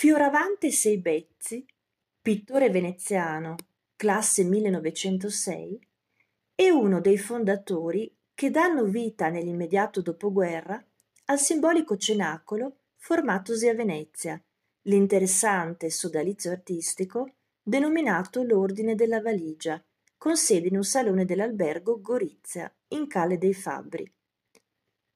Fioravante Seibezzi, pittore veneziano, classe 1906, è uno dei fondatori che danno vita nell'immediato dopoguerra al simbolico cenacolo formatosi a Venezia, l'interessante sodalizio artistico denominato l'Ordine della Valigia, con sede in un salone dell'albergo Gorizia, in Calle dei Fabbri.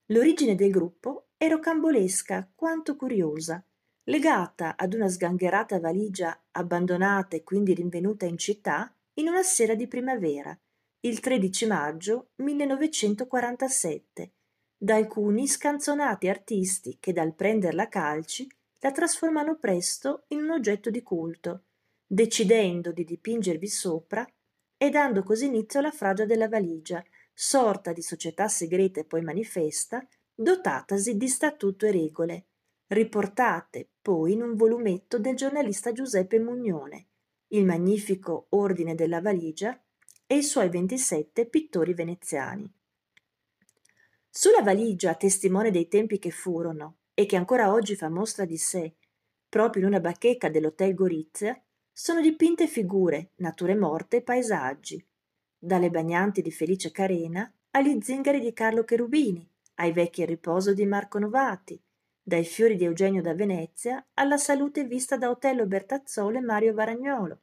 L'origine del gruppo è rocambolesca quanto curiosa, legata ad una sgangherata valigia abbandonata e quindi rinvenuta in città in una sera di primavera, il 13 maggio 1947, da alcuni scanzonati artisti che dal prenderla a calci la trasformano presto in un oggetto di culto, decidendo di dipingervi sopra e dando così inizio alla fragia della valigia, sorta di società segreta e poi manifesta, dotatasi di statuto e regole, riportate poi in un volumetto del giornalista Giuseppe Mugnone, il magnifico Ordine della Valigia e i suoi 27 pittori veneziani. Sulla valigia, testimone dei tempi che furono e che ancora oggi fa mostra di sé, proprio in una bacheca dell'Hotel Gorizia, sono dipinte figure, nature morte e paesaggi, dalle bagnanti di Felice Carena agli zingari di Carlo Cherubini, ai vecchi a riposo di Marco Novati, dai fiori di Eugenio da Venezia alla salute vista da Otello Bertazzolo e Mario Varagnolo,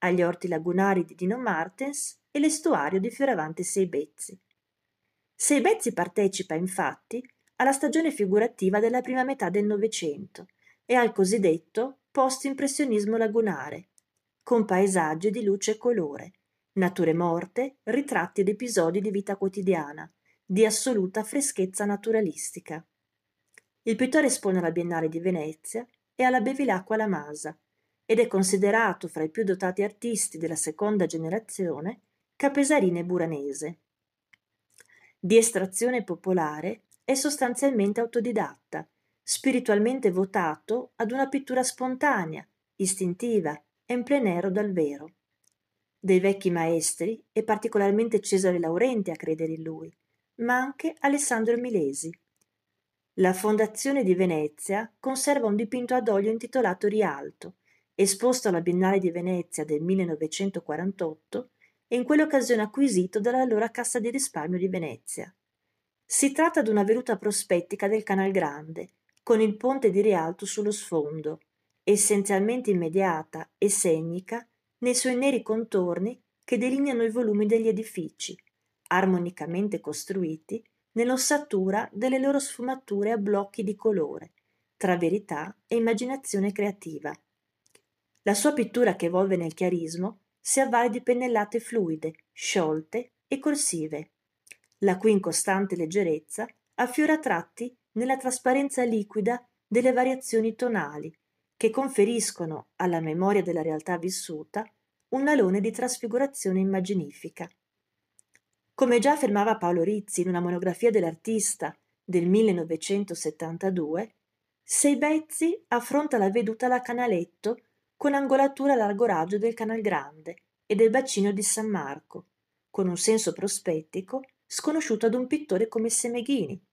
agli orti lagunari di Dino Martens e l'estuario di Fioravante Seibezzi. Seibezzi partecipa, infatti, alla stagione figurativa della prima metà del Novecento e al cosiddetto post-impressionismo lagunare, con paesaggi di luce e colore, nature morte, ritratti ed episodi di vita quotidiana, di assoluta freschezza naturalistica. Il pittore espone alla Biennale di Venezia e alla Bevilacqua La Masa ed è considerato fra i più dotati artisti della seconda generazione capesarina e buranese. Di estrazione popolare è sostanzialmente autodidatta, spiritualmente votato ad una pittura spontanea, istintiva e in plein air dal vero. Dei vecchi maestri è particolarmente Cesare Laurenti a credere in lui, ma anche Alessandro Milesi. La Fondazione di Venezia conserva un dipinto ad olio intitolato Rialto, esposto alla Biennale di Venezia del 1948 e in quell'occasione acquisito dall'allora Cassa di risparmio di Venezia. Si tratta di una veduta prospettica del Canal Grande, con il ponte di Rialto sullo sfondo, essenzialmente immediata e segnica nei suoi neri contorni che delineano i volumi degli edifici, armonicamente costruiti nell'ossatura delle loro sfumature a blocchi di colore, tra verità e immaginazione creativa. La sua pittura che evolve nel chiarismo si avvale di pennellate fluide, sciolte e corsive, la cui incostante leggerezza affiora tratti nella trasparenza liquida delle variazioni tonali, che conferiscono alla memoria della realtà vissuta un alone di trasfigurazione immaginifica. Come già affermava Paolo Rizzi in una monografia dell'artista del 1972, Seibezzi affronta la veduta alla Canaletto con angolatura a largo raggio del Canal Grande e del bacino di San Marco, con un senso prospettico sconosciuto ad un pittore come Semeghini.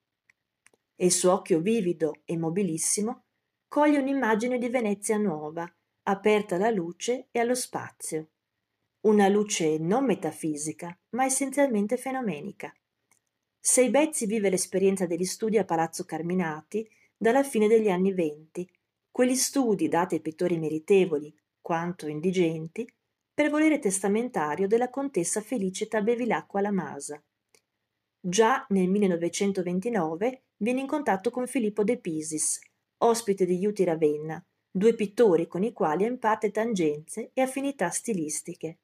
E il suo occhio vivido e mobilissimo coglie un'immagine di Venezia nuova, aperta alla luce e allo spazio una luce non metafisica, ma essenzialmente fenomenica. Seibezzi vive l'esperienza degli studi a Palazzo Carminati dalla fine degli anni venti, quegli studi dati ai pittori meritevoli, quanto indigenti, per volere testamentario della contessa Felicita Bevilacqua La Masa. Già nel 1929 viene in contatto con Filippo De Pisis, ospite di Iuti Ravenna, due pittori con i quali ha in parte tangenze e affinità stilistiche.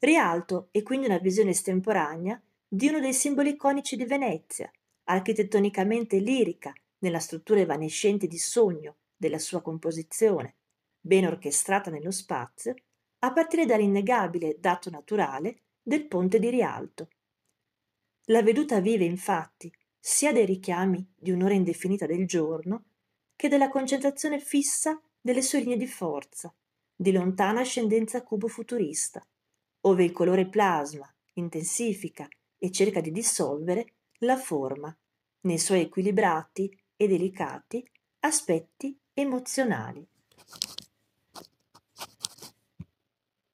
Rialto è quindi una visione estemporanea di uno dei simboli iconici di Venezia, architettonicamente lirica nella struttura evanescente di sogno della sua composizione, ben orchestrata nello spazio, a partire dall'innegabile dato naturale del ponte di Rialto. La veduta vive infatti sia dei richiami di un'ora indefinita del giorno che della concentrazione fissa delle sue linee di forza, di lontana ascendenza cubo-futurista ove il colore plasma, intensifica e cerca di dissolvere la forma nei suoi equilibrati e delicati aspetti emozionali.